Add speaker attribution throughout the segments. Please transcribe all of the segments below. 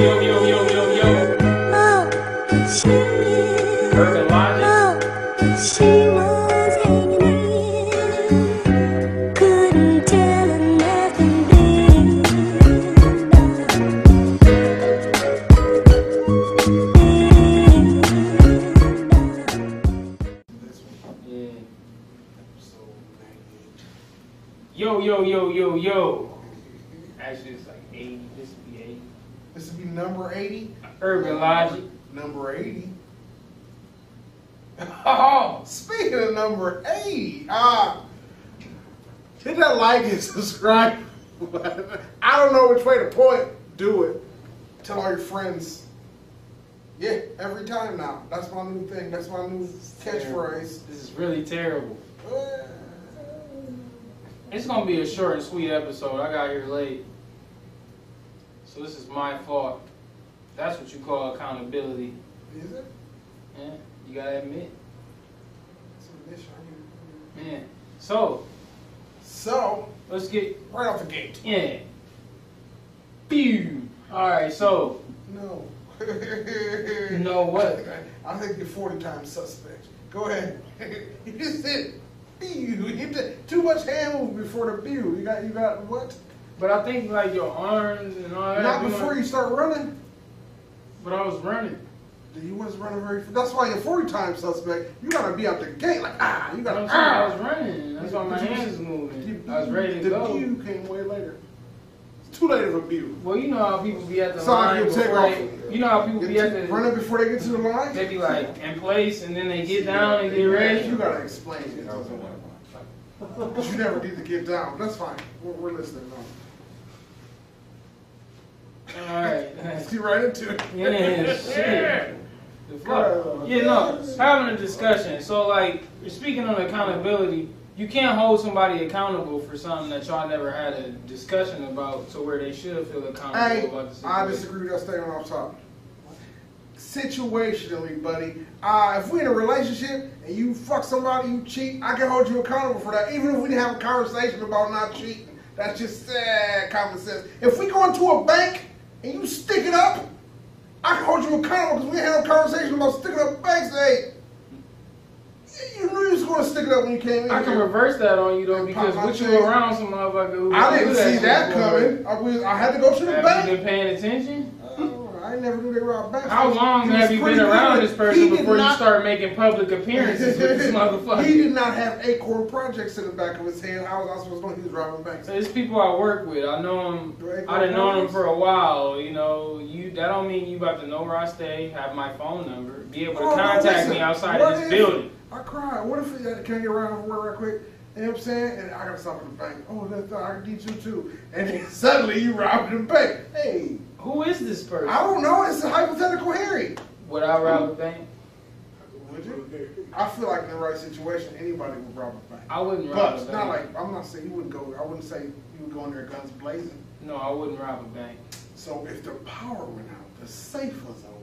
Speaker 1: Yo,
Speaker 2: subscribe. I don't know which way to point. Do it. Tell all your friends. Yeah, every time now. That's my new thing. That's my new catchphrase.
Speaker 1: This is really terrible. It's gonna be a short and sweet episode. I got here late. So this is my fault. That's what you call accountability.
Speaker 2: Is it?
Speaker 1: Yeah, you gotta admit.
Speaker 2: That's what it is, Shaggy.
Speaker 1: Man. So,
Speaker 2: So,
Speaker 1: let's get
Speaker 2: right off the gate.
Speaker 1: in. Pew! Alright, so
Speaker 2: No.
Speaker 1: you know what?
Speaker 2: I think you're 40 times suspect. Go ahead. you just said, "Pew." You did too much hand move before the pew. You got, you got what?
Speaker 1: But I think like your arms and all that.
Speaker 2: Not before you start running.
Speaker 1: But I was running.
Speaker 2: You was running very. That's why you're 40 times suspect. You gotta be out the gate like ah. You gotta
Speaker 1: know what I'm saying? I
Speaker 2: ah.
Speaker 1: was running. That's why my hands moving. I was ready to
Speaker 2: the
Speaker 1: go.
Speaker 2: pew came way later. It's too late of a pew.
Speaker 1: Well, you know how people be at the
Speaker 2: So
Speaker 1: line before
Speaker 2: off.
Speaker 1: You know how people be at the.
Speaker 2: running before they get to the line.
Speaker 1: They be like in place and then they get down and get ready.
Speaker 2: You gotta explain it. But you never need to get down. That's fine. We're, we're listening now.
Speaker 1: All right.
Speaker 2: Let's get right into it.
Speaker 1: Yeah, shit. The fuck? Yeah, no, having a discussion. So, like, you're speaking on accountability, you can't hold somebody accountable for something that y'all never had a discussion about to where they should feel accountable
Speaker 2: Hey,
Speaker 1: about the situation.
Speaker 2: I disagree with that statement off top. Situationally, buddy, uh, if we're in a relationship and you fuck somebody, you cheat, I can hold you accountable for that. Even if we didn't have a conversation about not cheating, that's just sad common sense. If we go into a bank and you stick it up, I can hold you accountable because we had a conversation about sticking up banks. Hey, you knew you was going to stick it up when you came in
Speaker 1: I can reverse that on you though because with you around some motherfucker who
Speaker 2: I didn't see that coming. I, was, I had to go to the
Speaker 1: Have
Speaker 2: bank.
Speaker 1: you been paying attention?
Speaker 2: Oh, I never knew they robbed banks.
Speaker 1: How long have you been around
Speaker 2: good.
Speaker 1: this person before you start making public appearances with this motherfucker?
Speaker 2: He did not have Acorn Projects in the back of his head. How was I supposed to know he was robbing banks?
Speaker 1: So it's people I work with. I know them.
Speaker 2: Right,
Speaker 1: I done known them for a while. You know, you that don't mean you about to know where I stay, have my phone number, be able to
Speaker 2: Oh,
Speaker 1: contact
Speaker 2: listen,
Speaker 1: me outside of this building.
Speaker 2: I cried. What if uh, can I get around for work right quick? You know what I'm saying? And I gotta stop at the bank. Oh, that's I need you too. And then suddenly you robbed the bank. Hey,
Speaker 1: Who is this person?
Speaker 2: I don't know. It's a hypothetical Harry.
Speaker 1: Would I rob a bank?
Speaker 2: Would you? I feel like in the right situation, anybody would rob a bank.
Speaker 1: I wouldn't rob
Speaker 2: But
Speaker 1: a bank.
Speaker 2: not like I'm not saying you wouldn't go. I wouldn't say you would go in there guns blazing.
Speaker 1: no, I wouldn't rob a bank.
Speaker 2: So if the power went out, the safe was open,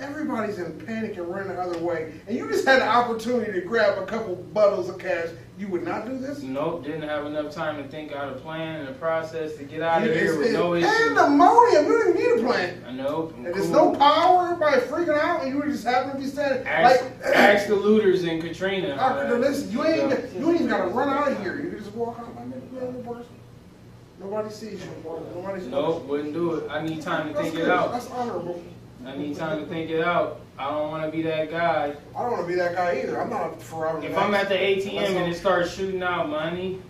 Speaker 2: everybody's in panic and running the other way, and you just had the opportunity to grab a couple bundles of cash, you would not do this?
Speaker 1: Nope, didn't have enough time to think out a plan and a process to get out of here with no issue.
Speaker 2: Pandemonium, you don't even need a plan.
Speaker 1: I know.
Speaker 2: And there's
Speaker 1: cool.
Speaker 2: no power, everybody freaking out, and you were just happen to be standing
Speaker 1: Ask,
Speaker 2: like.
Speaker 1: ask the looters in Katrina. Uh,
Speaker 2: listen, you ain't you ain't even gotta run out of here. You just walk out like. Nobody sees you. Nobody's
Speaker 1: Nope, wouldn't do it. I need time to
Speaker 2: That's
Speaker 1: think
Speaker 2: good.
Speaker 1: it out.
Speaker 2: That's honorable.
Speaker 1: I need time to think it out. I don't want to be that guy.
Speaker 2: I don't want to be that guy either. I'm not for robbing
Speaker 1: If. I'm at the
Speaker 2: That's
Speaker 1: ATM and it starts shooting out money,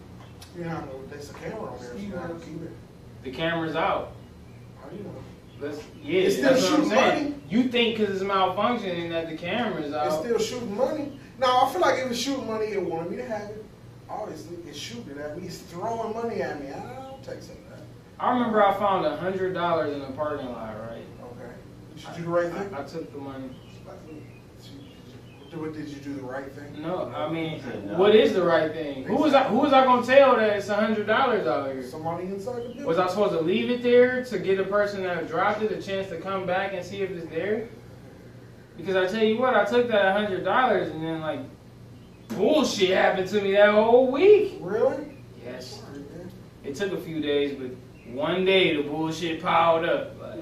Speaker 2: You know, there's a camera on there. So you gotta keep it.
Speaker 1: the camera's out.
Speaker 2: How do you know?
Speaker 1: Let's, yeah,
Speaker 2: It's still
Speaker 1: that's what I'm
Speaker 2: shooting money.
Speaker 1: You think because it's malfunctioning that the camera's out.
Speaker 2: It's still shooting money. Now I feel like if it's shooting money, it wanted me to have it. Obviously, it's shooting at me. It's throwing money at me. I'll take some of that.
Speaker 1: I remember I found a hundred dollars in a parking lot, right?
Speaker 2: Okay. Did you do the right thing?
Speaker 1: I, I took the money.
Speaker 2: Do it. Did you do the right thing?
Speaker 1: No, I mean,
Speaker 3: no.
Speaker 1: what is the right thing? Who was I? Who was I gonna tell that it's a hundred dollars out here?
Speaker 2: Somebody inside the building.
Speaker 1: Was I supposed to leave it there to get the person that dropped it a chance to come back and see if it's there? Because I tell you what, I took that hundred dollars and then like bullshit happened to me that whole week.
Speaker 2: Really?
Speaker 1: Yes, it took a few days, but one day the bullshit piled up. Like,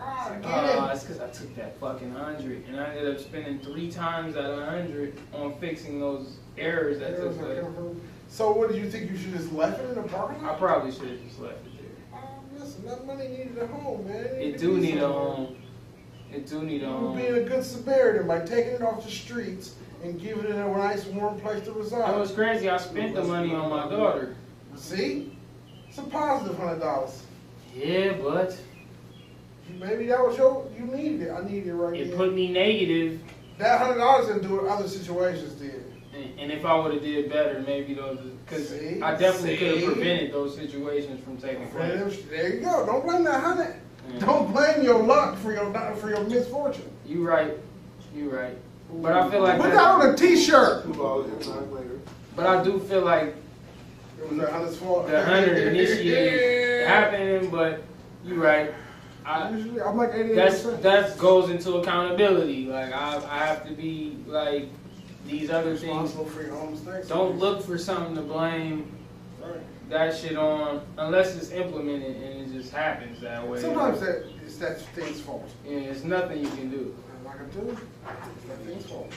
Speaker 1: Oh, I took that fucking hundred and I ended up spending three times that hundred on fixing those errors that took place.
Speaker 2: So what did you think? You should just left it in the parking lot?
Speaker 1: I probably should have just left it there.
Speaker 2: Oh, listen, that money needed a home, man.
Speaker 1: It do need a home. It do need a
Speaker 2: You
Speaker 1: home.
Speaker 2: being a good Samaritan by taking it off the streets and giving it a nice warm place to
Speaker 1: It
Speaker 2: reside.
Speaker 1: was crazy. I spent the money on my daughter.
Speaker 2: See? It's a positive hundred dollars.
Speaker 1: Yeah, but
Speaker 2: Maybe that was your, you needed it. I needed it right now.
Speaker 1: it
Speaker 2: then.
Speaker 1: put me negative.
Speaker 2: that hundred dollars didn't do it, other situations did.
Speaker 1: And, and if I would have did better, maybe those, because
Speaker 2: See?
Speaker 1: I definitely could have prevented those situations from taking place.
Speaker 2: There you go. Don't blame that hundred.
Speaker 1: Yeah.
Speaker 2: Don't blame your luck for your for your misfortune.
Speaker 1: You right. You right. But I feel like
Speaker 2: Put
Speaker 1: that-
Speaker 2: that on a t-shirt.
Speaker 3: Two dollars and time later.
Speaker 1: But I do feel like
Speaker 2: It was that hundred's fault.
Speaker 1: the hundred initiated happening, but you right. I,
Speaker 2: Usually, I'm like eighty-eight
Speaker 1: that's that goes into accountability. Like I, I have to be like these other things.
Speaker 2: for your own mistakes.
Speaker 1: Don't look for something to blame
Speaker 2: Right.
Speaker 1: that shit on unless it's implemented and it just happens that way.
Speaker 2: Sometimes that it's that thing's fault.
Speaker 1: yeah, it's nothing you can do.
Speaker 2: Like I do, that thing's fault.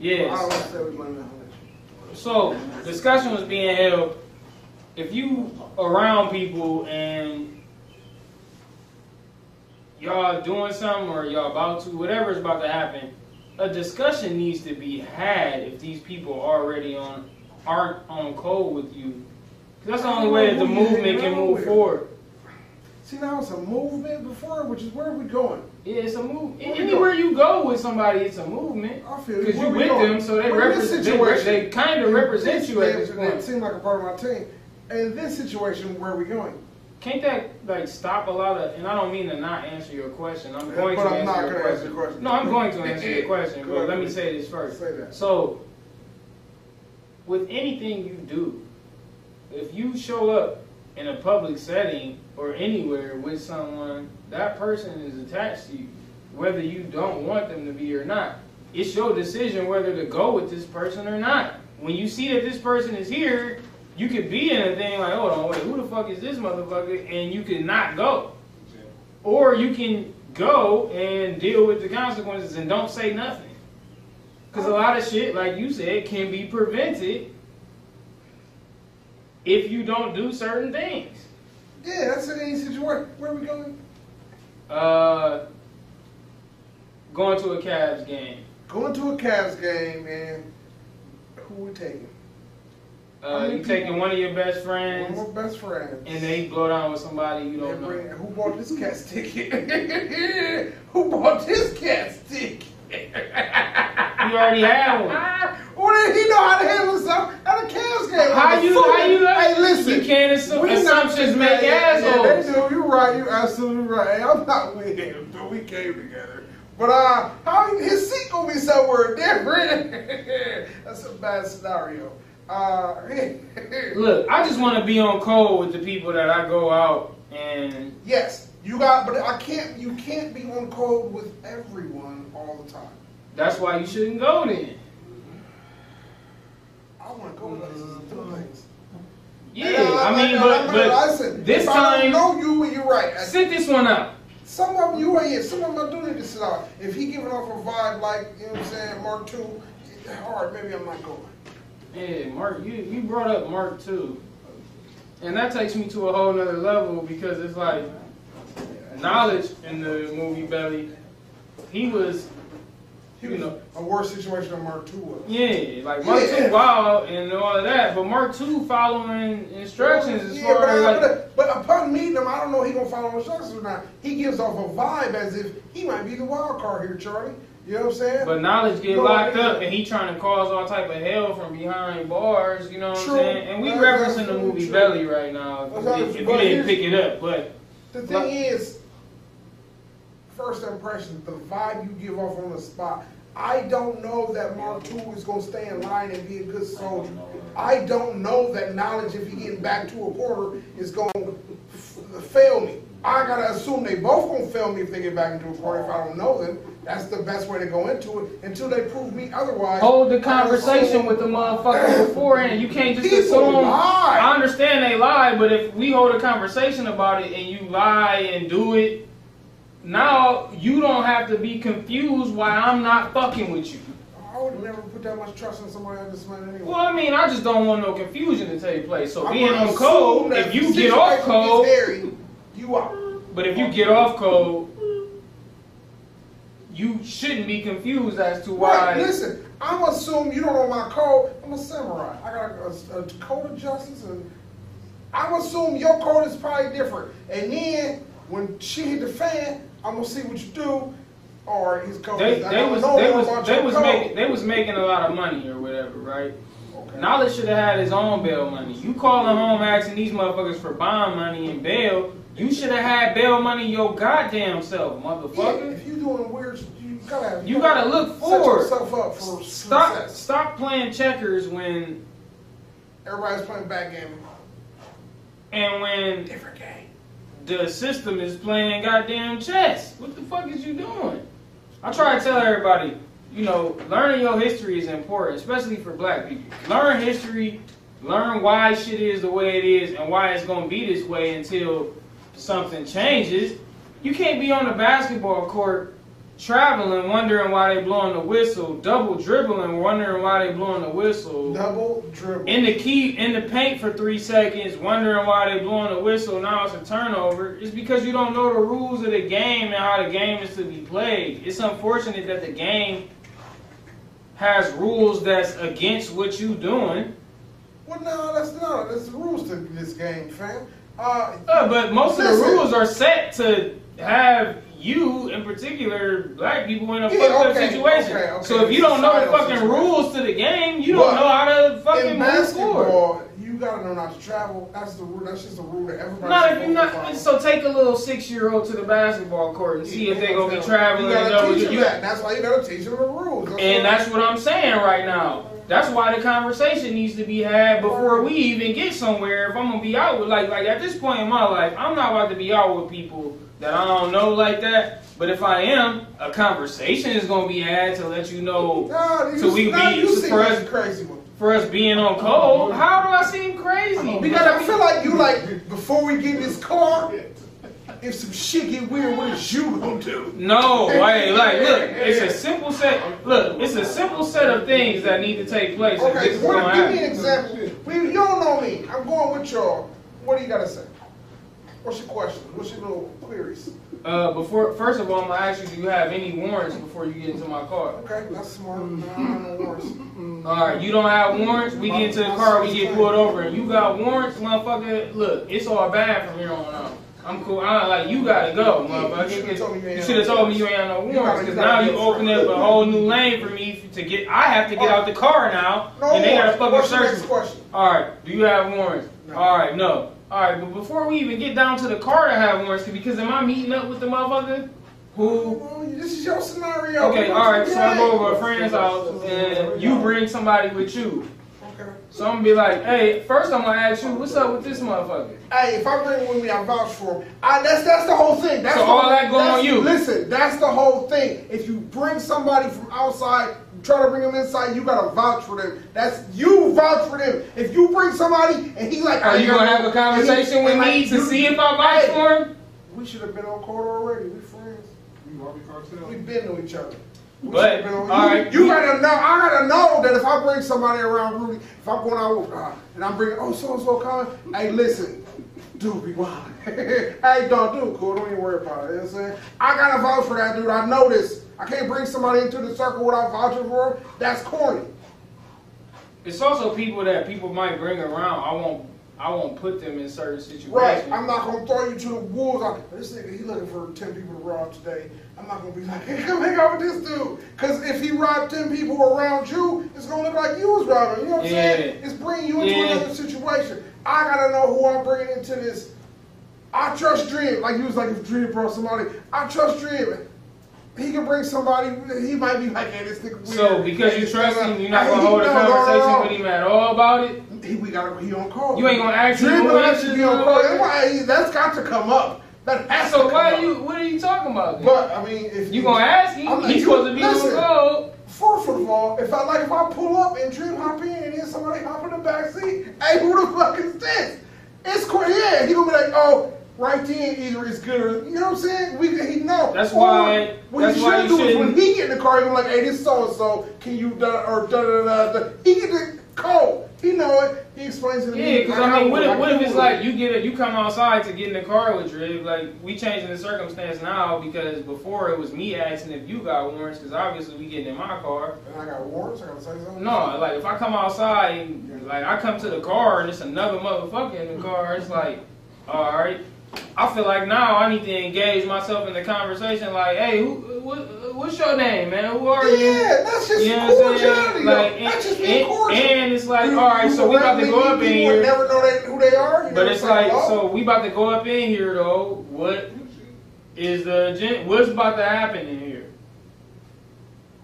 Speaker 1: Yes.
Speaker 2: don't say we blame that.
Speaker 1: So discussion was being held. If you around people and y'all doing something or y'all about to, whatever is about to happen, a discussion needs to be had if these people already on aren't on code with you. that's the only way that the movement can move forward.
Speaker 2: See now it's a movement before, which is where are we going?
Speaker 1: Yeah, it's a move.
Speaker 2: Where we
Speaker 1: Anywhere you go with somebody, it's a movement.
Speaker 2: I feel
Speaker 1: Because you with
Speaker 2: going?
Speaker 1: them, so they
Speaker 2: Well, in this
Speaker 1: represent. They, they kind of represent you at
Speaker 2: They-
Speaker 1: this
Speaker 2: They
Speaker 1: point.
Speaker 2: seem like a part of my team. In this situation, where are we going?
Speaker 1: Can't that like stop a lot of? And I don't mean to not answer your question. I'm
Speaker 2: Yeah,
Speaker 1: going to
Speaker 2: I'm
Speaker 1: answer, your question.
Speaker 2: answer question.
Speaker 1: No, I'm going to answer your question. But let me say this first.
Speaker 2: Say that.
Speaker 1: So, with anything you do, if you show up in a public setting or anywhere with someone, that person is attached to you, whether you don't want them to be or not. It's your decision whether to go with this person or not. When you see that this person is here, you could be in a thing like, hold on, wait, who the fuck is this motherfucker? And you could not go. Or you can go and deal with the consequences and don't say nothing. Because a lot of shit, like you said, can be prevented if you don't do certain things.
Speaker 2: Yeah, that's in any situation. Where are we going?
Speaker 1: Uh, going to a Cavs game.
Speaker 2: Going to a Cavs game, and who we taking?
Speaker 1: Uh, you taking one of your best
Speaker 2: One
Speaker 1: friends
Speaker 2: of my best friends.
Speaker 1: and they blow down with somebody you don't know.
Speaker 2: who bought this cat's ticket? who bought this cat's ticket?
Speaker 1: You already had one.
Speaker 2: Well, then he know how to handle himself at a Cavs game.
Speaker 1: How
Speaker 2: Like
Speaker 1: you?
Speaker 2: fool.
Speaker 1: How you?
Speaker 2: Hey, listen.
Speaker 1: You can't assume
Speaker 2: We
Speaker 1: assumptions make
Speaker 2: yeah, yeah,
Speaker 1: assholes.
Speaker 2: they do. You're right. You're absolutely right. I'm not with him, but we came together. But uh, how his seat gonna be somewhere different? That's a bad scenario. Uh,
Speaker 1: Look, I just want to be on code with the people that I go out and
Speaker 2: yes, you got, but I can't. You can't be on code with everyone all the time.
Speaker 1: that's why you shouldn't go then.
Speaker 2: I want to go places and do uh, things.
Speaker 1: Yeah,
Speaker 2: And uh,
Speaker 1: I mean,
Speaker 2: and uh,
Speaker 1: but,
Speaker 2: I'm
Speaker 1: but
Speaker 2: listen,
Speaker 1: this
Speaker 2: if I
Speaker 1: time,
Speaker 2: don't know you, and you're right.
Speaker 1: sit this one out.
Speaker 2: Some of them you ain't. Some of them I do need to sit out. If he giving off a vibe like you know what I'm saying, Mark two, hard. Maybe I'm not going.
Speaker 1: Yeah, Mark, you, you brought up Mark too. And that takes me to a whole nother level because it's like knowledge in the movie Belly. He was,
Speaker 2: He
Speaker 1: you
Speaker 2: was
Speaker 1: know,
Speaker 2: a worse situation than Mark two was.
Speaker 1: yeah, like Mark
Speaker 2: Yeah.
Speaker 1: two wild and all of that, but Mark two following instructions as
Speaker 2: Yeah,
Speaker 1: far
Speaker 2: but,
Speaker 1: as like,
Speaker 2: but, but upon meeting him, I don't know he gonna follow instructions or not. He gives off a vibe as if he might be the wild card here, Charlie. You know what I'm saying?
Speaker 1: But knowledge get
Speaker 2: No,
Speaker 1: locked
Speaker 2: I-
Speaker 1: up, and he trying to cause all type of hell from behind bars. You know what
Speaker 2: True.
Speaker 1: I'm saying? And we
Speaker 2: That's
Speaker 1: referencing the movie
Speaker 2: true.
Speaker 1: Belly right now. If,
Speaker 2: That's
Speaker 1: you-
Speaker 2: absolutely-
Speaker 1: if you
Speaker 2: but
Speaker 1: didn't
Speaker 2: here's-
Speaker 1: pick it up, but
Speaker 2: the thing
Speaker 1: Like-
Speaker 2: is, first impression, the vibe you give off on the spot. I don't know that Mark II is gonna stay in line and be a good soldier. I don't know that knowledge, if he getting back to a quarter, is gonna f- fail me. I gotta assume they both gonna fail me if they get back into a quarter. If I don't know them, that's the best way to go into it until they prove me otherwise.
Speaker 1: hold the conversation with the motherfucker beforehand. You can't just assume.
Speaker 2: lie.
Speaker 1: I understand they lie, but if we hold a conversation about it and you lie and do it, now you don't have to be confused why I'm not fucking with you.
Speaker 2: I would never put that much trust in somebody this man anyway.
Speaker 1: Well, I mean, I just don't want no confusion to take place. So
Speaker 2: I'm
Speaker 1: being on code, if you get off code,
Speaker 2: you out.
Speaker 1: but if you get off code, you shouldn't be confused as to why.
Speaker 2: Right, listen, I'm assume you don't know my code. I'm a samurai. I got a, a, a code of justice, and I'm assume your code is probably different. And then when she hit the fan, I'm gonna see what you do, or his code.
Speaker 1: They, they was they was they was
Speaker 2: code.
Speaker 1: making they was making a lot of money or whatever, right?
Speaker 2: Okay.
Speaker 1: Knowledge should have had his own bail money. You calling home asking these motherfuckers for bond money and bail. You should have had bail money your goddamn self, motherfucker.
Speaker 2: Yeah, if you doing weird, you gotta have,
Speaker 1: You gotta look
Speaker 2: set
Speaker 1: forward.
Speaker 2: yourself up for
Speaker 1: Stop
Speaker 2: success.
Speaker 1: stop playing checkers when
Speaker 2: Everybody's playing backgammon.
Speaker 1: and when
Speaker 2: Different game.
Speaker 1: the system is playing goddamn chess. What the fuck is you doing? I try to tell everybody, you know, learning your history is important, especially for black people. Learn history, learn why shit is the way it is and why it's gonna be this way until something changes. You can't be on the basketball court traveling, wondering why they blowing the whistle, double dribbling, wondering why they blowing the whistle
Speaker 2: Double dribble.
Speaker 1: in the key in the paint for three seconds, wondering why they blowing the whistle. Now it's a turnover. It's because you don't know the rules of the game and how the game is to be played. It's unfortunate that the game has rules that's against what you doing.
Speaker 2: Well, no, that's not. That's the rules to this game, fam. Uh,
Speaker 1: Uh, but most of the rules are set to have you, in particular, black people, in a
Speaker 2: Yeah,
Speaker 1: fucked up situation.
Speaker 2: okay, okay.
Speaker 1: So if you don't know the fucking
Speaker 2: situation.
Speaker 1: rules to the game, you
Speaker 2: But
Speaker 1: don't know how to fucking
Speaker 2: in
Speaker 1: move forward.
Speaker 2: you gotta know not to travel. That's the rule. That's just a rule that everybody.
Speaker 1: Not if you're not. So take a little six-year-old to the basketball court and see if they gonna be traveling.
Speaker 2: You gotta teach them that. That's why you gotta teach them the rules. That's
Speaker 1: And that's what I'm saying right now. That's why the conversation needs to be had before we even get somewhere. If I'm gonna be out with like like at this point in my life, I'm not about to be out with people that I don't know like that. But if I am, a conversation is gonna be had to let you know
Speaker 2: Nah, you,
Speaker 1: So we
Speaker 2: now
Speaker 1: be-
Speaker 2: you seem
Speaker 1: for us-
Speaker 2: crazy one.
Speaker 1: for us being on code. How do I seem crazy?
Speaker 2: Because I feel like you like before we get in this car, if some shit get weird, what is you gonna do?
Speaker 1: No, like, like, look, it's a simple set. Look, it's a simple set of things that need to take place.
Speaker 2: Okay,
Speaker 1: this
Speaker 2: what,
Speaker 1: gonna
Speaker 2: give me an example. We, you don't know me. I'm going with y'all. What do you gotta say? What's your question? What's your little queries?
Speaker 1: Uh, before, first of all, I'm gonna ask you, do you have any warrants before you get into my car?
Speaker 2: Okay, that's smart. Nah, I don't know worse.
Speaker 1: All right, you don't have warrants. We get into the car, we get pulled over, and you got warrants, motherfucker. Look, it's all bad from here on out. I'm cool. I like you gotta go, motherfucker.
Speaker 2: should've told me you ain't
Speaker 1: You
Speaker 2: have
Speaker 1: should have told me you ain't have no warrants, because now you open up a whole new lane for me to get. I have to get out the car now,
Speaker 2: No
Speaker 1: and they gotta fucking search me. All right, do you have warrants?
Speaker 2: No.
Speaker 1: All right, no. All right, but before we even get down to the car to have warrants, because am I meeting up with the motherfucker who?
Speaker 2: This is your scenario.
Speaker 1: Okay, all right. So I go over a friend's house, and you bring somebody with you.
Speaker 2: Okay.
Speaker 1: So I'm gonna be like, hey, first I'm gonna ask you, what's up with this motherfucker?
Speaker 2: Hey, if I bring him with me, I vouch for him. I, that's that's the whole thing. That's
Speaker 1: So
Speaker 2: the,
Speaker 1: all that go
Speaker 2: that's-
Speaker 1: on you.
Speaker 2: Listen, that's the whole thing. If you bring somebody from outside, try to bring them inside, you gotta vouch for them. That's you vouch for them. If you bring somebody and he like,
Speaker 1: Are
Speaker 2: I
Speaker 1: you gonna have a conversation with me to see if I vouch
Speaker 2: Hey,
Speaker 1: for him?
Speaker 2: We should have been on court already. We friends. We've been to each other.
Speaker 1: But,
Speaker 2: you,
Speaker 1: right,
Speaker 2: you gotta know. I gotta know that if I bring somebody around Rudy, if I'm going out with, uh, and I'm bringing, oh, so and so coming. Hey, listen, dude, be wild. hey, don't do it, cool. Don't even worry about it. You know what I'm saying? I gotta vouch for that dude. I know this. I can't bring somebody into the circle without vouching for him. That's corny.
Speaker 1: It's also people that people might bring around. I won't. I won't put them in certain situations.
Speaker 2: Right. I'm not gonna throw you to the wolves. Like, this nigga, he looking for ten people to rob today. I'm not gonna be like, hey, come hang out with this dude. Cause if he robbed ten people around you, it's gonna look like you was robbing. You know what I'm saying? It's bringing you into
Speaker 1: Yeah.
Speaker 2: another situation. I gotta know who I'm bringing into this. I trust Dream. Like he was like, if Dream brought somebody, I trust Dream. He can bring somebody. He might be like, hey, this nigga weird.
Speaker 1: So because you trust him, you're not gonna hold a conversation with him at all about it.
Speaker 2: He, we got he on call.
Speaker 1: You ain't gonna ask him
Speaker 2: Dream will actually be on call. Why- That's got to come up. That has
Speaker 1: So why
Speaker 2: up.
Speaker 1: you? What are you talking about? Then?
Speaker 2: But I mean, if
Speaker 1: you gonna ask him? He's supposed to be
Speaker 2: listen.
Speaker 1: on code.
Speaker 2: First of all, if I like if I pull up and Dream hop in and then somebody hop in the back seat, hey, who the fuck is this? It's cool. Yeah, he gonna be like, oh, right then either it's good or you know what I'm saying. We he know.
Speaker 1: That's
Speaker 2: Or
Speaker 1: why-
Speaker 2: What
Speaker 1: that's why
Speaker 2: should do is when he get in the car, he's like, "Hey, this so and so. Can you da or da da da da?" He get the code. He know it. He explains it to
Speaker 1: Yeah,
Speaker 2: me.
Speaker 1: because
Speaker 2: like
Speaker 1: I mean, what if, what if it's like you get it, you come outside to get in the car with Drib, like we changing the circumstance now because before it was me asking if you got warrants, because obviously we getting in my car.
Speaker 2: And I got warrants. I gotta say something.
Speaker 1: No, like if I come outside, and, like I come to the car and it's another motherfucker in the car, it's like, all right. I feel like now I need to engage myself in the conversation. Like, hey, who, what, what's your name, man? Who are you?
Speaker 2: Yeah, that's just
Speaker 1: You know
Speaker 2: cordiality.
Speaker 1: Like, and,
Speaker 2: that's just being
Speaker 1: and,
Speaker 2: cordial.
Speaker 1: and it's like,
Speaker 2: You-
Speaker 1: all right, so we about to go up in
Speaker 2: and
Speaker 1: here.
Speaker 2: Never know they, who they are. You
Speaker 1: But it's like, so we about to go up in here though. What is the agenda? What's about to happen in here?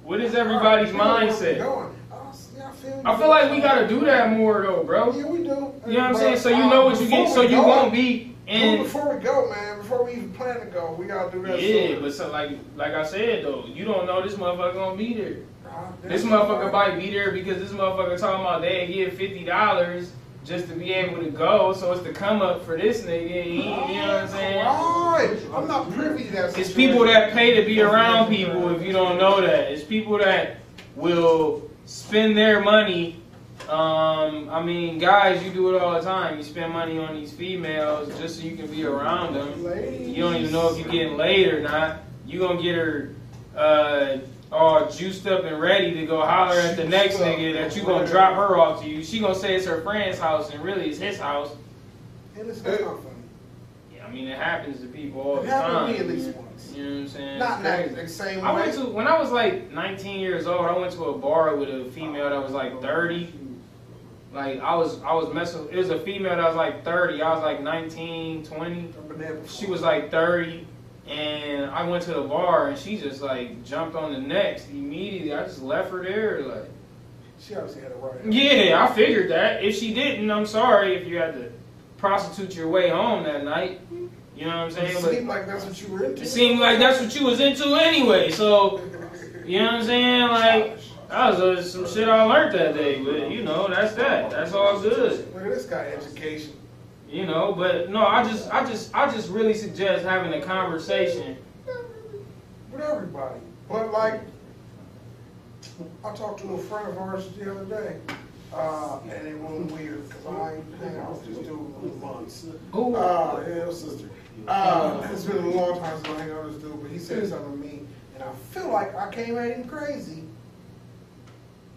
Speaker 1: What is everybody's
Speaker 2: right, you know where we
Speaker 1: mindset?
Speaker 2: yeah, I feel,
Speaker 1: like we gotta do that more though, bro.
Speaker 2: Yeah, we do.
Speaker 1: You know what I'm saying? So you
Speaker 2: uh,
Speaker 1: know what you get, so you won't be in.
Speaker 2: before we go, man, before we even plan to go, we gotta do that.
Speaker 1: Yeah,
Speaker 2: soon.
Speaker 1: but so like like I said though, you don't know this motherfucker gonna be there.
Speaker 2: Nah,
Speaker 1: This motherfucker might be there because this motherfucker talking about they give fifty dollars just to be able to go. So it's the come up for this nigga. He, you know what I'm saying?
Speaker 2: Right. I'm not privy to that.
Speaker 1: It's people that pay to be around people if you don't know that. It's people that will spend their money. Um, I mean, guys, you do it all the time. You spend money on these females just so you can be around them.
Speaker 2: Ladies.
Speaker 1: You don't even know if you're getting laid or not. You gonna get her uh, all juiced up and ready to go holler at the next nigga that you gonna drop her off to you. She gonna say it's her friend's house and really it's his house.
Speaker 2: And it's not funny.
Speaker 1: Yeah, I mean, it happens to people all
Speaker 2: It
Speaker 1: the
Speaker 2: happened
Speaker 1: time.
Speaker 2: to me at least once.
Speaker 1: You know what I'm saying?
Speaker 2: Not that same
Speaker 1: I went to when I was like 19 years old. I went to a bar with a female that was like 30. Like I was, I was messing. It was a female that was like 30. I was like 19, 20.
Speaker 2: I've been there before.
Speaker 1: She was like 30, and I went to the bar and she just like jumped on the next immediately. I just left her there. Like,
Speaker 2: She obviously had a right.
Speaker 1: yeah, I figured that. If she didn't, I'm sorry if you had to prostitute your way home that night. You know what I'm saying?
Speaker 2: It
Speaker 1: But
Speaker 2: seemed like that's what you were into.
Speaker 1: it seemed like that's what you was into anyway. So. You know what I'm saying? Like that was uh, some shit I learned that day, but you know that's that. That's all good.
Speaker 2: Look at this guy, education.
Speaker 1: You know, but no, I just, I just, I just really suggest having a conversation.
Speaker 2: With everybody. But like, I talked to a friend of ours the other day, uh, and it was weird because I ain't hang out with this dude in months.
Speaker 1: Ooh.
Speaker 2: Uh, yeah, sister. Uh, it's been a long time since I hang out with this dude, but he said something to me, and I feel like I came at him crazy.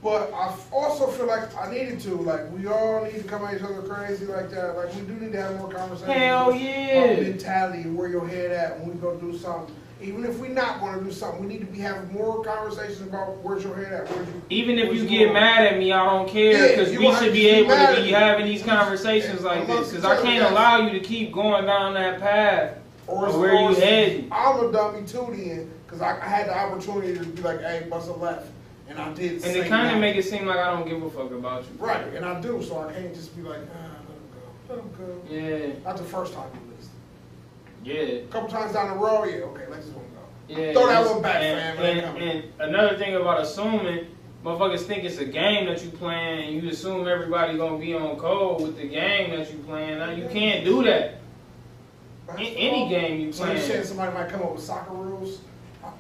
Speaker 2: But I also feel like I needed to. Like we all need to come at each other crazy like that. Like we do need to have more conversations.
Speaker 1: Hell
Speaker 2: about
Speaker 1: yeah.
Speaker 2: mentality and where your head at when we go do something. Even if we not going to do something, we need to be having more conversations about where's your head at. You,
Speaker 1: Even if you
Speaker 2: you
Speaker 1: get
Speaker 2: going.
Speaker 1: mad at me, I don't care because
Speaker 2: you
Speaker 1: we should be able to be having these conversations like this because I can't allow you to keep going down that path.
Speaker 2: Or
Speaker 1: Or where you heading?
Speaker 2: I'm a dummy too then, because I, I had the opportunity to be like, hey, bust a left, and I did.
Speaker 1: And it kind of make it seem like I don't give a fuck about you.
Speaker 2: right, and I do, so I can't just be like, ah, let him go, let him go.
Speaker 1: Yeah,
Speaker 2: Not the first time at least.
Speaker 1: yeah.
Speaker 2: A couple times down the road, yeah, okay, let this one go.
Speaker 1: Yeah,
Speaker 2: Throw that one back,
Speaker 1: and,
Speaker 2: fam,
Speaker 1: And, and another thing about assuming, motherfuckers think it's a game that you playing, and you assume everybody gonna be on code with the game that you playing. Now you can't do that. In any game you
Speaker 2: So you saying somebody might come up with soccer rules?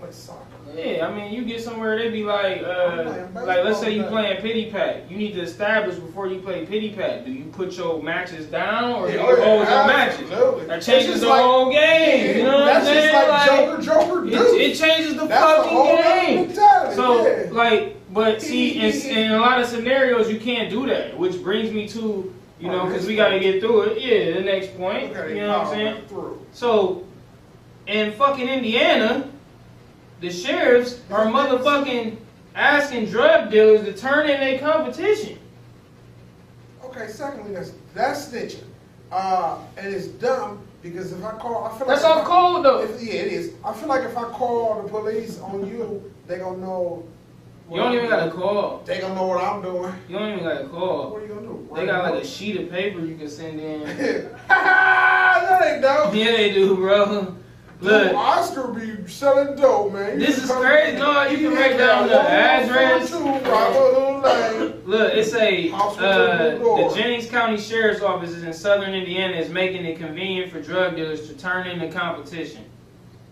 Speaker 2: Play soccer.
Speaker 1: Yeah, I mean, you get somewhere they'd be like, uh, like let's say you playing pity pat. You need to establish before you play pity pat. Do you put your matches down or do you
Speaker 2: oh, yeah,
Speaker 1: hold your matches? That changes the
Speaker 2: like-
Speaker 1: whole game. You know what I'm saying?
Speaker 2: just like Joker, Joker,
Speaker 1: it,
Speaker 2: dude.
Speaker 1: it changes the
Speaker 2: That's
Speaker 1: fucking
Speaker 2: whole
Speaker 1: game.
Speaker 2: mentality,
Speaker 1: So,
Speaker 2: yeah.
Speaker 1: like, but see, in, in a lot of scenarios, you can't do that, which brings me to, you know, because we got to get through it. Yeah, the next point.
Speaker 2: Okay,
Speaker 1: You know what I'm saying?
Speaker 2: Through.
Speaker 1: So, in fucking Indiana, the sheriffs are motherfucking asking drug dealers to turn in their competition.
Speaker 2: Okay, secondly, that's that's snitching. Uh, and it's dumb because if I call, I feel
Speaker 1: That's
Speaker 2: like
Speaker 1: off
Speaker 2: if I-
Speaker 1: though.
Speaker 2: If, yeah, it is. I feel like if I call the police on you, they gonna know.
Speaker 1: You don't even got to call.
Speaker 2: They gonna know what I'm doing.
Speaker 1: You don't even got to call.
Speaker 2: What are you gonna do?
Speaker 1: They got like a sheet of paper you can send in.
Speaker 2: that ain't dope.
Speaker 1: Yeah, they do, bro.
Speaker 2: Dude,
Speaker 1: Look.
Speaker 2: Oscar be selling dope, man. You
Speaker 1: This is crazy. No, you can write down the address.
Speaker 2: 142 Robert Hood Lane.
Speaker 1: Look, it's
Speaker 2: a
Speaker 1: uh, the Jennings County Sheriff's Office in Southern Indiana is making it convenient for drug dealers to turn in the competition.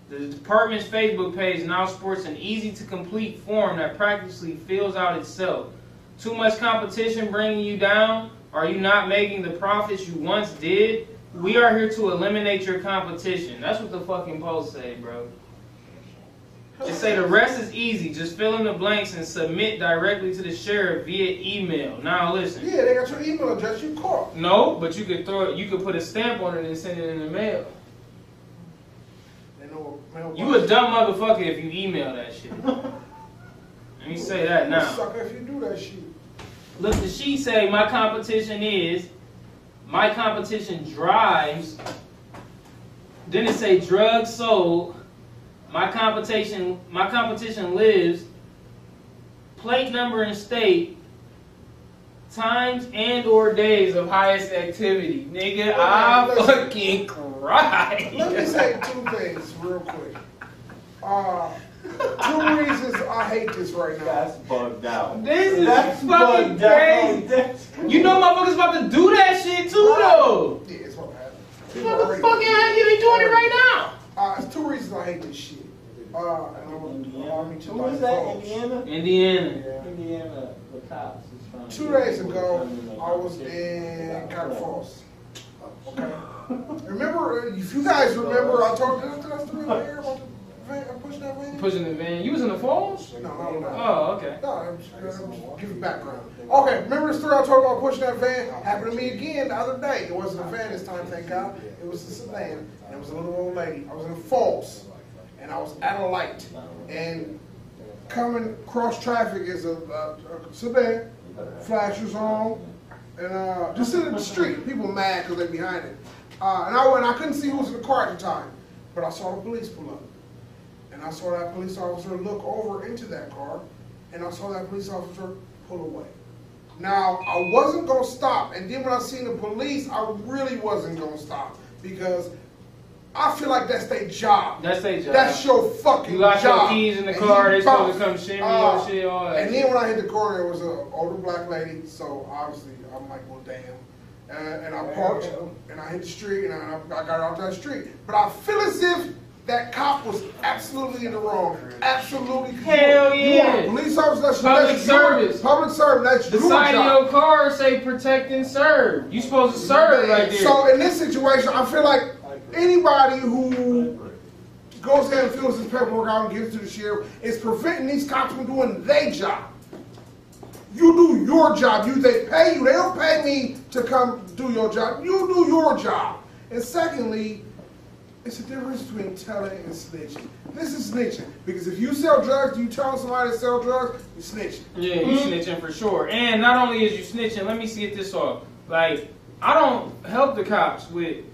Speaker 1: The department's Facebook page now sports an easy to complete form that practically fills out itself. Too much competition bringing you down? Are you not making the profits you once did? We are here to eliminate your competition. That's what the fucking post say, bro. It say the rest is easy. Just fill in the blanks and submit directly to the sheriff via email. Now listen.
Speaker 2: Yeah, they got your email address. You caught.
Speaker 1: No, but you could throw it. You could put a stamp on it and send it in the mail.
Speaker 2: They know what
Speaker 1: You a dumb motherfucker if you email that shit. Let me say that now.
Speaker 2: Sucker if you do that shit.
Speaker 1: Look, the she say my competition is, my competition drives. Then it say drugs sold. My competition, my competition lives. Plate number and state. Times and or days of highest activity. Nigga, I
Speaker 2: Listen.
Speaker 1: fucking cry.
Speaker 2: Let me say two things real quick. Uh, two reasons I hate this right now.
Speaker 3: That's bugged out.
Speaker 1: This is
Speaker 3: That's
Speaker 1: fucking crazy.
Speaker 3: out.
Speaker 1: You know motherfuckers about to do that shit too though.
Speaker 2: Yeah, it's what happened.
Speaker 1: Motherfucking how you they doing it right now?
Speaker 2: Uh, it's two reasons I hate this shit. Uh, and I want to allow me to
Speaker 3: Who was that?
Speaker 2: divulge.
Speaker 3: Indiana?
Speaker 1: Indiana.
Speaker 3: Indiana, the cops is trying to-
Speaker 2: Two days ago, I was in Cotton Falls. Okay. Remember, if you guys remember, I told you did I still here about the van, I'm pushing that van.
Speaker 1: Pushing the van. You was in the falls?
Speaker 2: No, no, no.
Speaker 1: Oh, okay.
Speaker 2: No, I'm just, I'm just giving background. Okay, remember the story I told about pushing that van? Happened to me again the other day. It wasn't a van this time, thank God. It was a sedan, and it was a little old lady. I was in the Falls, and I was at a light, and coming cross traffic is a, a, a sedan, flashers on, and uh, just in the street. People mad because they're behind it. Uh, and I went, I couldn't see who was in the car at the time, but I saw the police pull up. And I saw that police officer look over into that car, and I saw that police officer pull away. Now, I wasn't gonna stop, and then when I seen the police, I really wasn't gonna stop because I feel like that's their job.
Speaker 1: That's their job.
Speaker 2: That's your fucking job.
Speaker 1: You lost your keys in the
Speaker 2: And
Speaker 1: car, they supposed to come shimmy
Speaker 2: Uh,
Speaker 1: your shit, all that.
Speaker 2: And then when I hit the corner, it was an older black lady, so obviously I'm like, well, damn. Uh, and I parked, and I hit the street, and I, I got out that street. But I feel as if that cop was absolutely in the wrong. Absolutely.
Speaker 1: Hell
Speaker 2: You
Speaker 1: yeah.
Speaker 2: police officer. That's,
Speaker 1: Public
Speaker 2: that's your-
Speaker 1: service.
Speaker 2: Public service. That's
Speaker 1: the
Speaker 2: your
Speaker 1: side
Speaker 2: job.
Speaker 1: of your car say protect and serve. You supposed to serve right there.
Speaker 2: So in this situation, I feel like anybody who goes ahead and fills his paperwork out and gives it to the sheriff is preventing these cops from doing their job. You do your job. You they pay you. They don't pay me to come do your job. You do your job. And secondly, it's the difference between telling and snitching. This is snitching because if you sell drugs, you tell somebody to sell drugs, you snitching.
Speaker 1: Yeah, you snitching for sure. And not only is you snitching, let me see get this off. Like, I don't help the cops with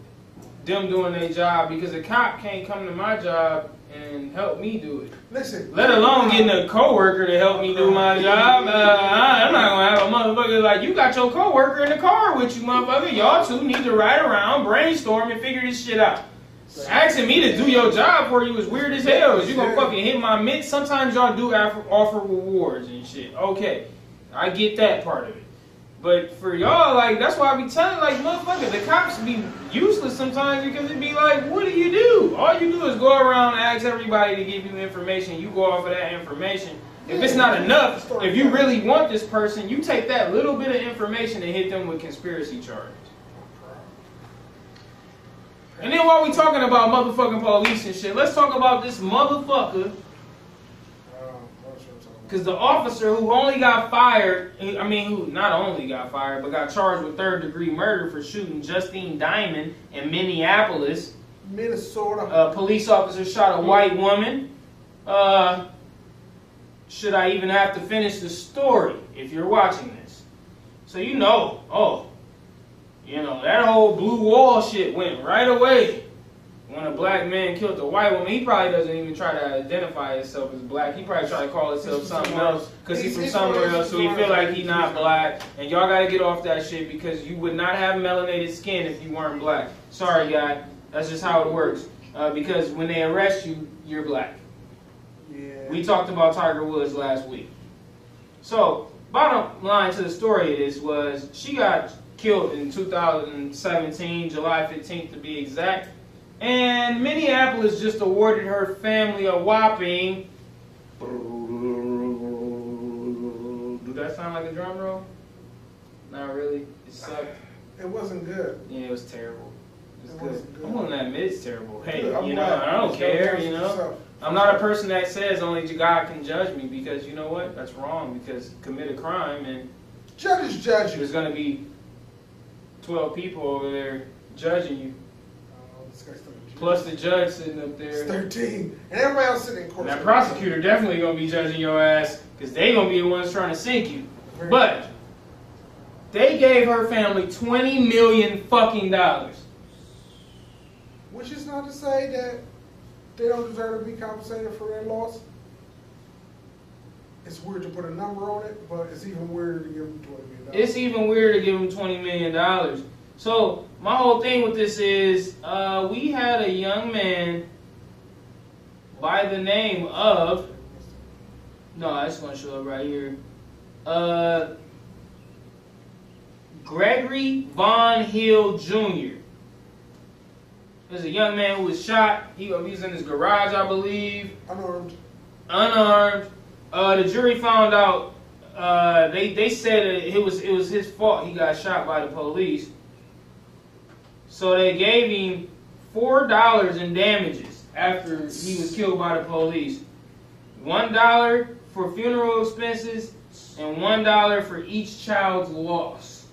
Speaker 1: them doing their job because a cop can't come to my job and help me do it.
Speaker 2: Listen.
Speaker 1: Let alone getting a coworker to help me do my job. Uh, I- I'm not gonna have a motherfucker like you got your coworker in the car with you, motherfucker. Y'all two need to ride around, brainstorm, and figure this shit out. Asking me to do your job for you is weird as hell. You gonna fucking hit my mitts? Sometimes y'all do offer, offer rewards and shit. Okay, I get that part of it. But for y'all, like that's why I be telling like motherfucker, the cops be useless sometimes because it be like, what do you do? All you do is go around and ask everybody to give you information. You go off of that information. If it's not enough, if you really want this person, you take that little bit of information and hit them with conspiracy charges. And then while we talking about motherfucking police and shit, let's talk about this motherfucker because the officer who only got fired, I mean, who not only got fired, but got charged with third degree murder for shooting Justine Diamond in Minneapolis.
Speaker 2: Minnesota.
Speaker 1: A police officer shot a white woman. Uh, should I even have to finish the story if you're watching this? So you know, oh, you know, that whole blue wall shit went right away. When a black man killed a white woman, he probably doesn't even try to identify himself as black. He probably try to call himself something else because he's from somewhere else, so he feel like he not black. And y'all gotta get off that shit because you would not have melanated skin if you weren't black. Sorry, guy. That's just how it works. Uh, because when they arrest you, you're black.
Speaker 2: yeah.
Speaker 1: We talked about Tiger Woods last week. So, bottom line to the story of this was she got killed in 2017, July 15th to be exact. And Minneapolis just awarded her family a whopping. Do that sound like a drum roll? Not really. It sucked.
Speaker 2: It wasn't good.
Speaker 1: Yeah, it was terrible. It
Speaker 2: It
Speaker 1: good.
Speaker 2: good.
Speaker 1: I'm willing to admit it's terrible. Hey,
Speaker 2: Good, I'm
Speaker 1: you know,
Speaker 2: glad.
Speaker 1: I don't care. You know,
Speaker 2: yourself.
Speaker 1: I'm not a person that says only God can judge me because you know what? That's wrong. Because commit a crime and
Speaker 2: Judges judge you.
Speaker 1: there's gonna be 12 people over there judging you,
Speaker 2: Oh, this guy's still in jail.
Speaker 1: plus the judge sitting up
Speaker 2: It's
Speaker 1: there.
Speaker 2: 13. And everybody else sitting in court.
Speaker 1: That prosecutor definitely gonna be judging your ass because they gonna be the ones trying to sink you.
Speaker 2: Very
Speaker 1: But they gave her family 20 million fucking dollars.
Speaker 2: Which is not to say that they don't deserve to be compensated for their loss. It's weird to put a number on it, but it's even weirder to give him twenty million dollars.
Speaker 1: It's even weirder to give them twenty million dollars. So my whole thing with this is, uh, we had a young man by the name of no, I just want to show up right here. Uh, Gregory Vaughn Hill Jr. There's a young man who was shot. He, he was in his garage, I believe
Speaker 2: unarmed.
Speaker 1: unarmed. Uh, the jury found out. Uh, they they said it was it was his fault. He got shot by the police. So they gave him four dollars in damages after he was killed by the police. One dollar for funeral expenses and one dollar for each child's loss.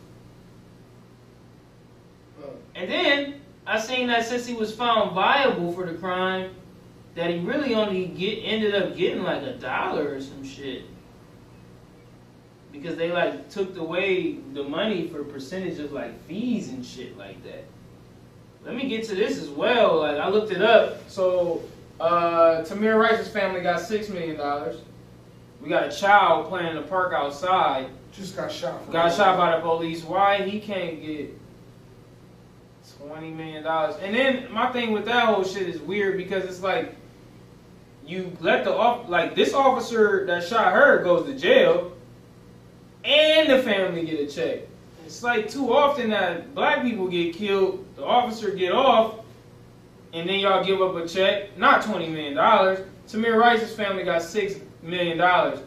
Speaker 1: And then I seen that since he was found viable for the crime, that he really only get ended up getting like a dollar or some shit. Because they like took away the money for percentage of like fees and shit like that. Let me get to this as well. Like I looked it up. So uh Tamir Rice's family got six million dollars. We got a child playing in the park outside.
Speaker 2: Just got shot. For
Speaker 1: Got shot by the police. Why he can't get twenty million dollars? And then my thing with that whole shit is weird because it's like you let the off like this officer that shot her goes to jail, and the family get a check. It's like too often that black people get killed, the officer get off, and then y'all give up a check, not twenty million dollars. Tamir Rice's family got six million dollars.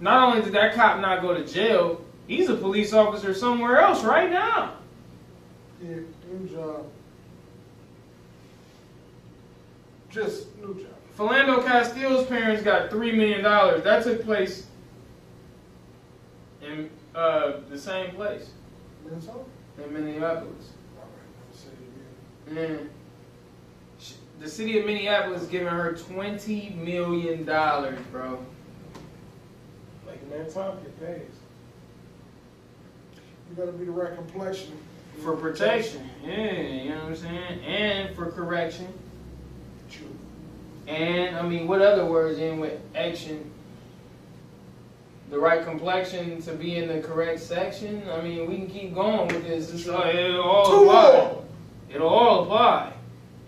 Speaker 1: Not only did that cop not go to jail, he's a police officer somewhere else right now.
Speaker 2: Yeah, new job. Just new job.
Speaker 1: Philando Castile's parents got three million dollars. That took place in uh, the same place
Speaker 2: Minnesota?
Speaker 1: in Minneapolis.
Speaker 2: All right, say.
Speaker 1: Mm. The city of Minneapolis giving her twenty million dollars, bro.
Speaker 4: Like man, time get pays.
Speaker 2: You gotta be the right complexion.
Speaker 1: For protection, yeah, you know what I'm saying, and for correction,
Speaker 2: True.
Speaker 1: And I mean, what other words in with action? The right complexion to be in the correct section. I mean, we can keep going with this. It's it'll all
Speaker 2: Two
Speaker 1: apply.
Speaker 2: more.
Speaker 1: It'll all apply.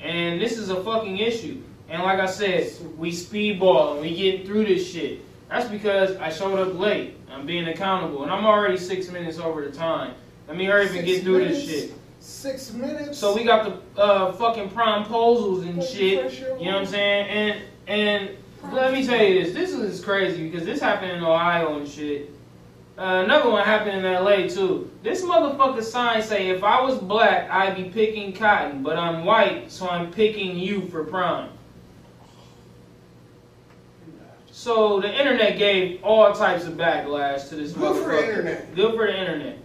Speaker 1: And this is a fucking issue. And like I said, we speedball and we getting through this shit. That's because I showed up late. I'm being accountable, and I'm already six minutes over the time. Let me hurry up and get through this shit.
Speaker 2: Six minutes.
Speaker 1: So we got the uh, fucking promposals and shit.
Speaker 2: air
Speaker 1: You know what I'm saying? And and let me tell you this. This is crazy because this happened in Ohio and shit. Uh, another one happened in LA too. This motherfucker sign say if I was black I'd be picking cotton, but I'm white so I'm picking you for prom. So the internet gave all types of backlash to this
Speaker 2: Good for the internet.
Speaker 1: Good for the internet.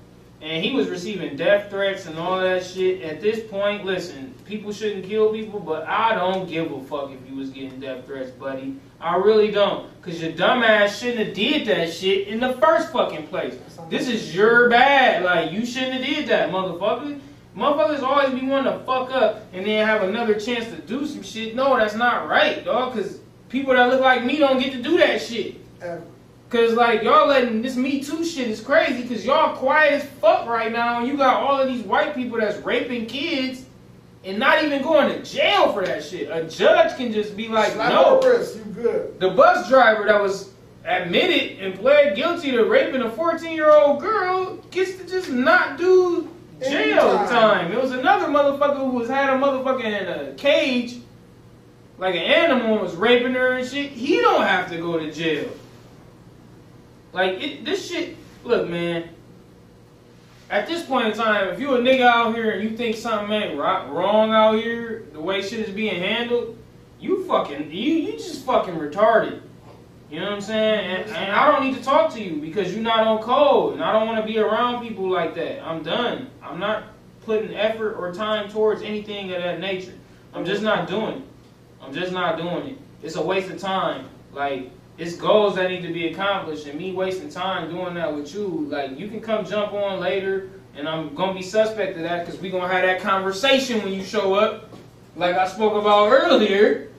Speaker 1: And he was receiving death threats and all that shit. At this point, listen, people shouldn't kill people, but I don't give a fuck if you was getting death threats, buddy. I really don't. Cause your dumbass shouldn't have did that shit in the first fucking place. This is your bad. Like, you shouldn't have did that, motherfucker. Motherfuckers always be wanting to fuck up and then have another chance to do some shit. No, that's not right, dog. Cause people that look like me don't get to do that shit.
Speaker 2: Ever.
Speaker 1: Cause like y'all letting this Me Too shit is crazy. Cause y'all quiet as fuck right now, and you got all of these white people that's raping kids and not even going to jail for that shit. A judge can just be like,
Speaker 2: Slap
Speaker 1: no.
Speaker 2: wrist. You good?
Speaker 1: The bus driver that was admitted and pled guilty to raping a 14 year old girl gets to just not do jail
Speaker 2: Anytime.
Speaker 1: time. It was another motherfucker who was had a motherfucker in a cage, like an animal, and was raping her and shit. He don't have to go to jail. Like it, this shit. Look, man. At this point in time, if you a nigga out here and you think something ain't right, wrong out here, the way shit is being handled, you fucking you you just fucking retarded. You know what I'm saying? And, and I don't need to talk to you because you're not on code, and I don't want to be around people like that. I'm done. I'm not putting effort or time towards anything of that nature. I'm just not doing it. I'm just not doing it. It's a waste of time. Like it's goals that need to be accomplished, and me wasting time doing that with you. Like you can come jump on later, and I'm gonna be suspect of that because we gonna have that conversation when you show up, like I spoke about earlier,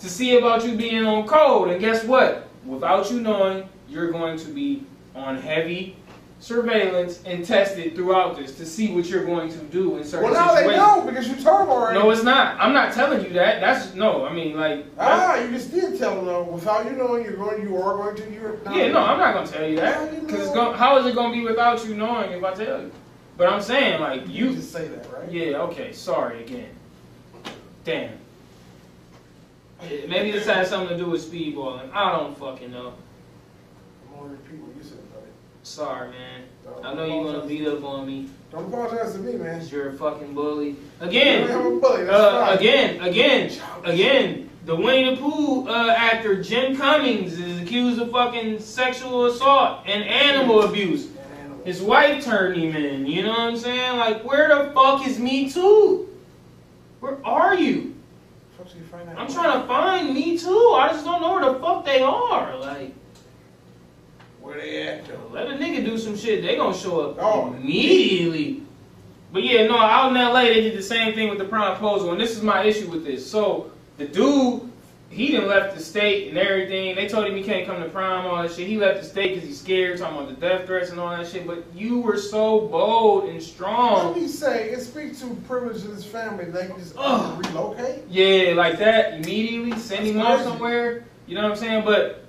Speaker 1: to see about you being on code. And guess what? Without you knowing, you're going to be on heavy surveillance and tested throughout this to see what you're going to do in certain
Speaker 2: Well, now they know because you told them already.
Speaker 1: No, it's not. I'm not telling you that. That's no. I mean, like,
Speaker 2: Ah, you just did tell them though. Without you knowing, you're going. You are going to. You're.
Speaker 1: yeah, no, I'm not gonna tell you that because it's
Speaker 2: know?
Speaker 1: going how is it gonna be without you knowing if I tell you? But I'm saying like
Speaker 2: You
Speaker 1: you.
Speaker 2: just say that, right?
Speaker 1: Yeah. Okay. Sorry again. Damn. Maybe this has something to do with speedballing. I don't fucking know.
Speaker 2: I'm only repeat what you said, buddy.
Speaker 1: Sorry, man.
Speaker 2: Don't
Speaker 1: I know you're gonna beat up on me
Speaker 2: Don't apologize to me, man.
Speaker 1: you're a fucking bully. Again.
Speaker 2: bully.
Speaker 1: Uh, again, again, again, the Winnie the Pooh uh, actor Jim Cummings is accused of fucking sexual assault and animal abuse. His wife turned him in. You know what I'm saying? Like, where the fuck is Me Too? Where are you?
Speaker 2: Folks, you find out.
Speaker 1: I'm trying to find Me Too. I just don't know where the fuck they are. Like,
Speaker 2: Where they at, though?
Speaker 1: let a nigga do some shit. They gonna show up
Speaker 2: Oh.
Speaker 1: immediately. But yeah, no, out in LA they did the same thing with the proposal, and this is my issue with this. So the dude, he didn't left the state and everything. They told him he can't come to prom, all that shit. He left the state because he's scared, talking about the death threats and all that shit. But you were so bold and strong.
Speaker 2: Let me say, it speaks to privilege of this family. They can just
Speaker 1: Ugh.
Speaker 2: relocate.
Speaker 1: Yeah, like that immediately, send him off somewhere. You know what I'm saying? But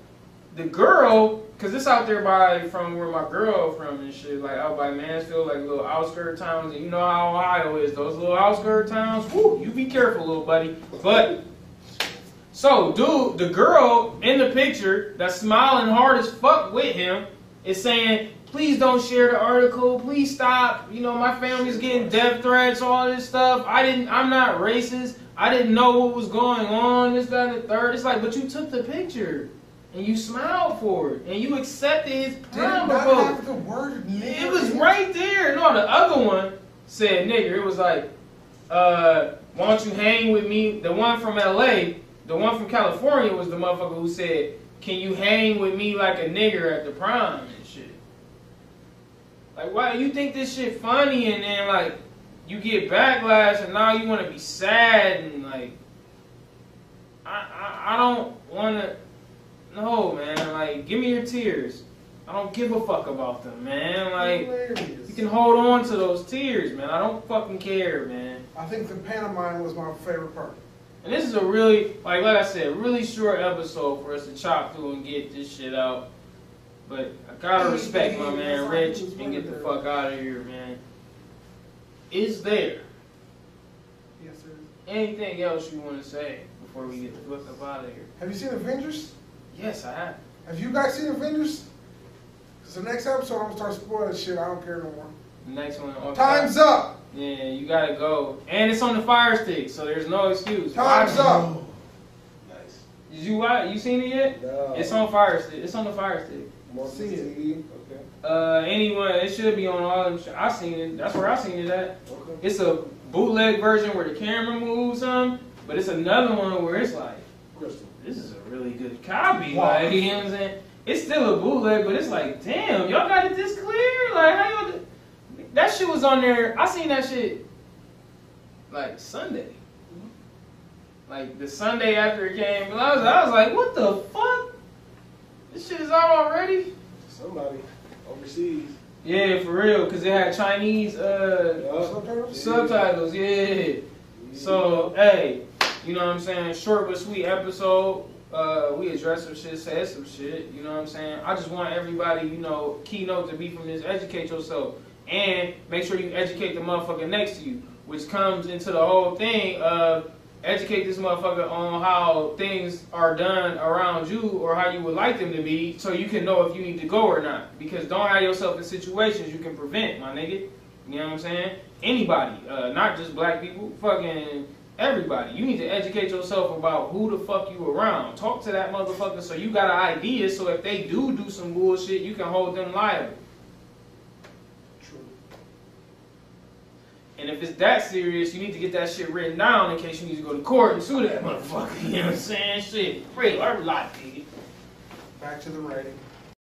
Speaker 1: the girl, cause it's out there by from where my girl from and shit, like out by Mansfield, like little outskirt towns. And you know how Ohio is, those little outskirt towns. Woo, you be careful, little buddy. But so, dude, the girl in the picture that's smiling hard as fuck with him is saying, please don't share the article. Please stop. You know, my family's getting death threats, all this stuff. I didn't, I'm not racist. I didn't know what was going on, this, that, and the third. It's like, but you took the picture and you smiled for it and you accepted his
Speaker 2: not
Speaker 1: proposal.
Speaker 2: the word nigger
Speaker 1: It was right there. No, the other one said nigger. It was like, uh, why don't you hang with me? The one from LA, the one from California was the motherfucker who said, can you hang with me like a nigger at the prom and shit? Like, why you think this shit funny and then like you get backlash and now you want to be sad and like, I, I, I don't want to. No, man. Like, give me your tears. I don't give a fuck about them, man. Like,
Speaker 2: Hilarious.
Speaker 1: you can hold on to those tears, man. I don't fucking care, man.
Speaker 2: I think the pantomime was my favorite part.
Speaker 1: And this is a really, like, like I said, really short episode for us to chop through and get this shit out. But I gotta respect my man Rich and get the fuck out of here, man. Is there
Speaker 2: Yes, sir.
Speaker 1: anything else you want to say before we get the fuck up out of here?
Speaker 2: Have you seen Avengers?
Speaker 1: Yes, I have.
Speaker 2: Have you guys seen Avengers? Because the next episode, I'm gonna start spoiling shit. I don't care no more.
Speaker 1: The next one on
Speaker 2: Time's up.
Speaker 1: Yeah, you gotta go. And it's on the Fire Stick, so there's no excuse.
Speaker 2: Time's
Speaker 1: Watch it.
Speaker 2: up.
Speaker 4: Nice.
Speaker 1: Did you watch? You seen it yet?
Speaker 4: No.
Speaker 1: It's on Fire Stick. It's on the Fire Stick.
Speaker 4: More
Speaker 2: See it.
Speaker 4: TV. Okay.
Speaker 1: Uh, anyone, it should be on all them. Sh- I seen it. That's where I seen it at.
Speaker 4: Okay.
Speaker 1: It's a bootleg version where the camera moves some, but it's another one where it's like,
Speaker 4: Crystal.
Speaker 1: This is a really good copy.
Speaker 2: Wow.
Speaker 1: Like, you know what I'm saying? It's still a bootleg, but it's like, damn, y'all got it this clear? Like, how y'all? Do- that shit was on there. I seen that shit like Sunday. Like the Sunday after it came, I was, I was like, what the fuck? This shit is out already?
Speaker 4: Somebody overseas.
Speaker 1: Yeah, for real, because it had Chinese uh,
Speaker 2: Subtitles?
Speaker 1: subtitles, yeah. So, hey, you know what I'm saying? Short but sweet episode. Uh, we addressed some shit, said some shit, you know what I'm saying? I just want everybody, you know, keynote to be from this, educate yourself. And make sure you educate the motherfucker next to you, which comes into the whole thing of educate this motherfucker on how things are done around you or how you would like them to be so you can know if you need to go or not. Because don't have yourself in situations you can prevent, my nigga. You know what I'm saying? Anybody, uh, not just black people, fucking everybody. You need to educate yourself about who the fuck you around. Talk to that motherfucker so you got an idea so if they do do some bullshit, you can hold them liable.
Speaker 2: True.
Speaker 1: And if it's that serious, you need to get that shit written down in case you need to go to court and sue that motherfucker. You know what I'm saying? Shit, our life, nigga.
Speaker 2: Back to the writing.